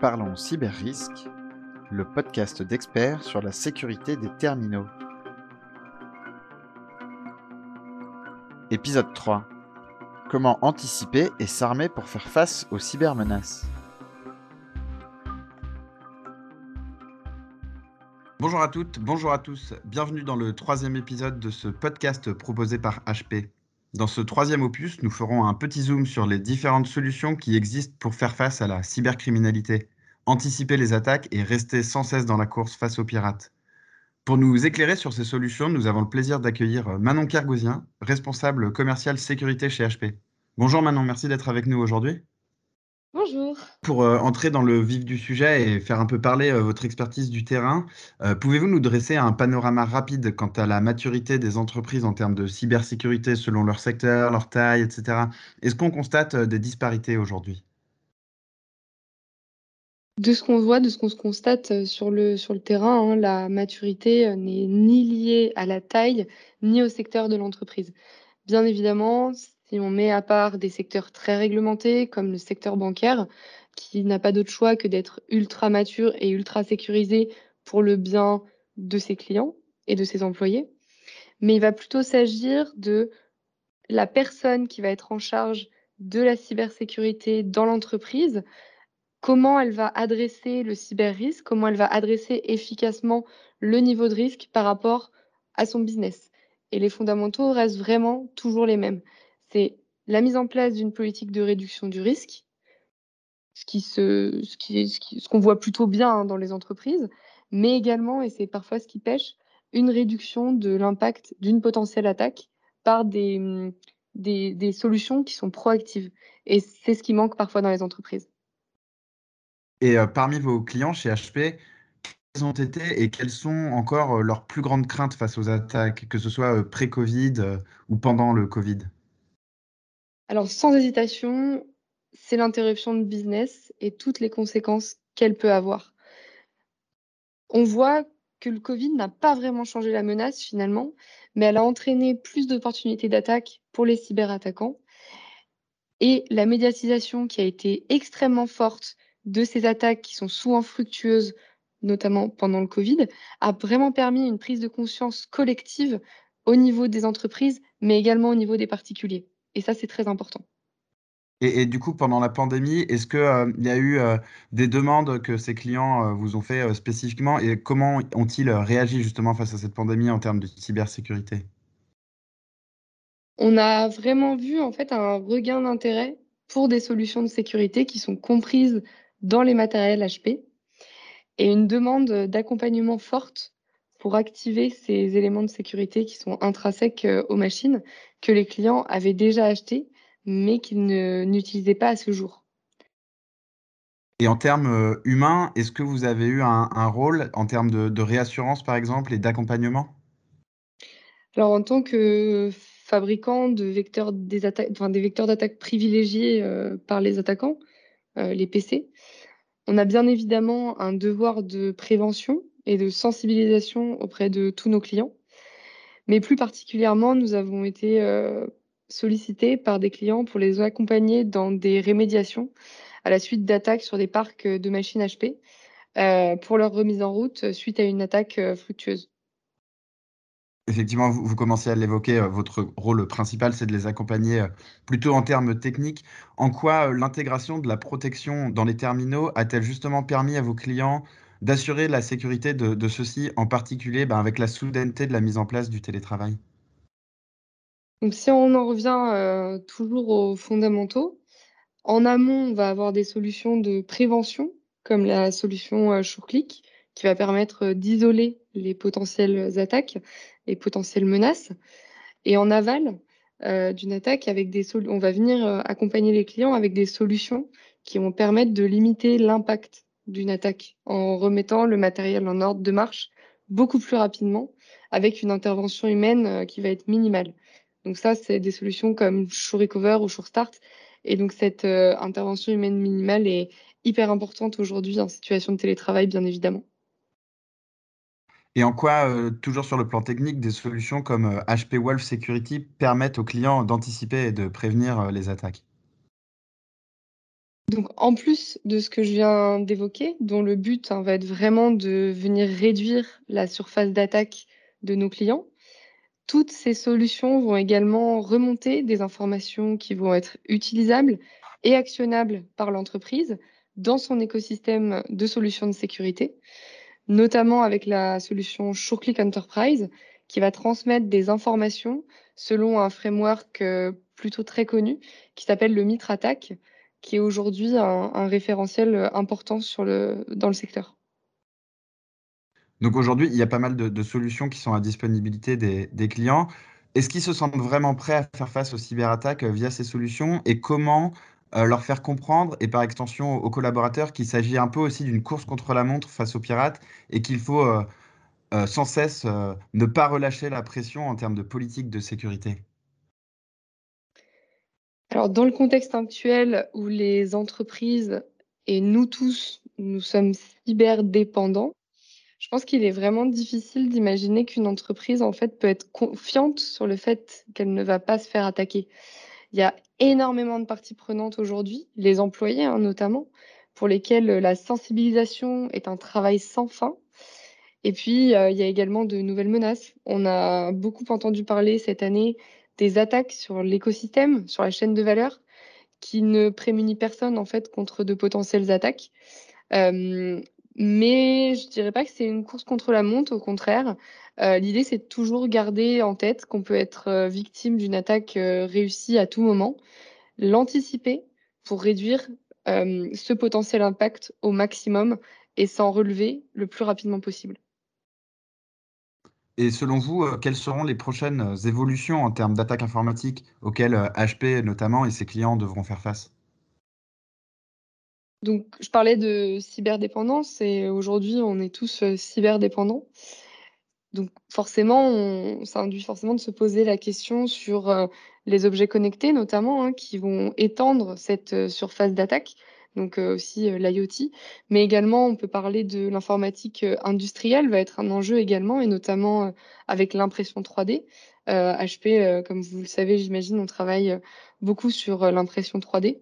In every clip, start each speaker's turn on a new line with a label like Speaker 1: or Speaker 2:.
Speaker 1: Parlons Cyber-Risque, le podcast d'experts sur la sécurité des terminaux. Épisode 3. Comment anticiper et s'armer pour faire face aux cybermenaces
Speaker 2: Bonjour à toutes, bonjour à tous. Bienvenue dans le troisième épisode de ce podcast proposé par HP. Dans ce troisième opus, nous ferons un petit zoom sur les différentes solutions qui existent pour faire face à la cybercriminalité, anticiper les attaques et rester sans cesse dans la course face aux pirates. Pour nous éclairer sur ces solutions, nous avons le plaisir d'accueillir Manon Kergosien, responsable commercial sécurité chez HP. Bonjour Manon, merci d'être avec nous aujourd'hui.
Speaker 3: Bonjour.
Speaker 2: Pour euh, entrer dans le vif du sujet et faire un peu parler euh, votre expertise du terrain, euh, pouvez-vous nous dresser un panorama rapide quant à la maturité des entreprises en termes de cybersécurité selon leur secteur, leur taille, etc. Est-ce qu'on constate des disparités aujourd'hui?
Speaker 3: De ce qu'on voit, de ce qu'on se constate sur le, sur le terrain, hein, la maturité n'est ni liée à la taille ni au secteur de l'entreprise. Bien évidemment, si on met à part des secteurs très réglementés comme le secteur bancaire, qui n'a pas d'autre choix que d'être ultra mature et ultra sécurisé pour le bien de ses clients et de ses employés. Mais il va plutôt s'agir de la personne qui va être en charge de la cybersécurité dans l'entreprise, comment elle va adresser le cyber-risque, comment elle va adresser efficacement le niveau de risque par rapport à son business? Et les fondamentaux restent vraiment toujours les mêmes c'est la mise en place d'une politique de réduction du risque, ce qu'on voit plutôt bien hein, dans les entreprises, mais également, et c'est parfois ce qui pêche, une réduction de l'impact d'une potentielle attaque par des, des, solutions qui sont proactives. Et c'est ce qui manque parfois dans les entreprises.
Speaker 2: Et euh, parmi vos clients chez HP, quelles ont été et quelles sont encore euh, leurs plus grandes craintes face aux attaques, que ce soit euh, pré-Covid ou pendant le Covid?
Speaker 3: Alors, sans hésitation, c'est l'interruption de business et toutes les conséquences qu'elle peut avoir. On voit que le Covid n'a pas vraiment changé la menace finalement, mais elle a entraîné plus d'opportunités d'attaque pour les cyberattaquants. Et la médiatisation qui a été extrêmement forte de ces attaques qui sont souvent fructueuses, notamment pendant le Covid, a vraiment permis une prise de conscience collective au niveau des entreprises, mais également au niveau des particuliers. Et ça, c'est très important.
Speaker 2: Et, du coup, pendant la pandémie, est-ce qu'il euh, y a eu euh, des demandes que ces clients euh, vous ont fait spécifiquement? Et comment ont-ils réagi justement face à cette pandémie en termes de cybersécurité?
Speaker 3: On a vraiment vu en fait un regain d'intérêt pour des solutions de sécurité qui sont comprises dans les matériels HP et une demande d'accompagnement forte pour activer ces éléments de sécurité qui sont intrinsèques euh, aux machines que les clients avaient déjà achetés, mais qu'ils n'utilisaient pas à ce jour.
Speaker 2: Et en termes euh, humains, est-ce que vous avez eu un, rôle en termes de, réassurance, par exemple, et d'accompagnement?
Speaker 3: Alors, en tant que fabricant de vecteurs des, enfin, des vecteurs d'attaque privilégiés euh, par les attaquants, les PC, on a bien évidemment un devoir de prévention et de sensibilisation auprès de tous nos clients. Mais plus particulièrement, nous avons été euh, sollicités par des clients pour les accompagner dans des rémédiations à la suite d'attaques sur des parcs de machines HP euh, pour leur remise en route suite à une attaque euh, fructueuse.
Speaker 2: Effectivement, vous, vous commencez à l'évoquer, votre rôle principal, c'est de les accompagner plutôt en termes techniques. En quoi l'intégration de la protection dans les terminaux a-t-elle justement permis à vos clients d'assurer la sécurité de, ceux-ci, en particulier ben, avec la soudaineté de la mise en place du télétravail
Speaker 3: Donc, si on en revient euh, toujours aux fondamentaux, en amont, on va avoir des solutions de prévention, comme la solution euh, SureClick, qui va permettre euh, d'isoler les potentielles attaques et potentielles menaces. Et en aval d'une attaque, avec des on va venir accompagner les clients avec des solutions qui vont permettre de limiter l'impact d'une attaque en remettant le matériel en ordre de marche beaucoup plus rapidement avec une intervention humaine euh, qui va être minimale. Donc ça, c'est des solutions comme Sure Recover ou Sure Start. Et donc cette euh, intervention humaine minimale est hyper importante aujourd'hui en situation de télétravail, bien évidemment.
Speaker 2: Et en quoi, euh, toujours sur le plan technique, des solutions comme HP Wolf Security permettent aux clients d'anticiper et de prévenir les attaques?
Speaker 3: Donc, en plus de ce que je viens d'évoquer, dont le but hein, va être vraiment de venir réduire la surface d'attaque de nos clients, toutes ces solutions vont également remonter des informations qui vont être utilisables et actionnables par l'entreprise dans son écosystème de solutions de sécurité, notamment avec la solution SureClick Enterprise, qui va transmettre des informations selon un framework euh, plutôt très connu qui s'appelle le Mitre Attack, qui est aujourd'hui un, référentiel important sur le, dans le secteur.
Speaker 2: Donc aujourd'hui, il y a pas mal de, solutions qui sont à disponibilité des, clients. Est-ce qu'ils se sentent vraiment prêts à faire face aux cyberattaques euh, via ces solutions? Et comment euh, leur faire comprendre et par extension aux collaborateurs qu'il s'agit un peu aussi d'une course contre la montre face aux pirates et qu'il faut euh, sans cesse ne pas relâcher la pression en termes de politique de sécurité?
Speaker 3: Alors dans le contexte actuel où les entreprises et nous tous, nous sommes cyberdépendants, je pense qu'il est vraiment difficile d'imaginer qu'une entreprise, en fait, peut être confiante sur le fait qu'elle ne va pas se faire attaquer. Il y a énormément de parties prenantes aujourd'hui, les employés hein, notamment, pour lesquels la sensibilisation est un travail sans fin. Et puis, euh, il y a également de nouvelles menaces. On a beaucoup entendu parler cette année des attaques sur l'écosystème, sur la chaîne de valeur, qui ne prémunit personne en fait contre de potentielles attaques. Euh, mais je dirais pas que c'est une course contre la montre, au contraire. Euh, l'idée, c'est de toujours garder en tête qu'on peut être euh, victime d'une attaque réussie à tout moment, l'anticiper pour réduire ce potentiel impact au maximum et s'en relever le plus rapidement possible.
Speaker 2: Et selon vous, quelles seront les prochaines évolutions en termes d'attaque informatique auxquelles HP notamment et ses clients devront faire face?
Speaker 3: Donc, je parlais de cyberdépendance et aujourd'hui, on est tous euh, cyberdépendants. Donc, forcément, ça induit forcément de se poser la question sur euh, les objets connectés, notamment, hein, qui vont étendre cette euh, surface d'attaque, donc aussi l'IoT. Mais également, on peut parler de l'informatique industrielle, va être un enjeu également, et notamment avec l'impression 3D. HP, comme vous le savez, j'imagine, on travaille beaucoup sur l'impression 3D.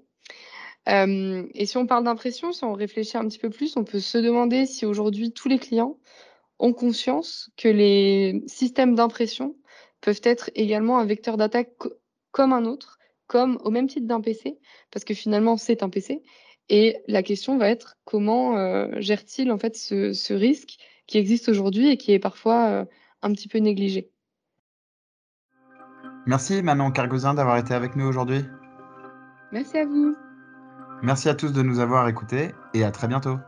Speaker 3: Euh, et si on parle d'impression, si on réfléchit un petit peu plus, on peut se demander si aujourd'hui tous les clients ont conscience que les systèmes d'impression peuvent être également un vecteur d'attaque comme un autre, comme au même titre d'un PC, parce que finalement c'est un PC. Et la question va être comment euh, gère-t-il en fait ce, risque qui existe aujourd'hui et qui est parfois euh, un petit peu négligé?
Speaker 2: Merci Manon Cargozin d'avoir été avec nous aujourd'hui.
Speaker 3: Merci à vous.
Speaker 2: Merci à tous de nous avoir écoutés et à très bientôt.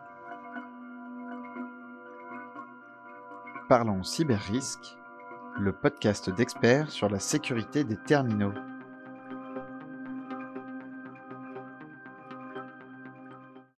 Speaker 1: Parlons cyber risque, le podcast d'experts sur la sécurité des terminaux.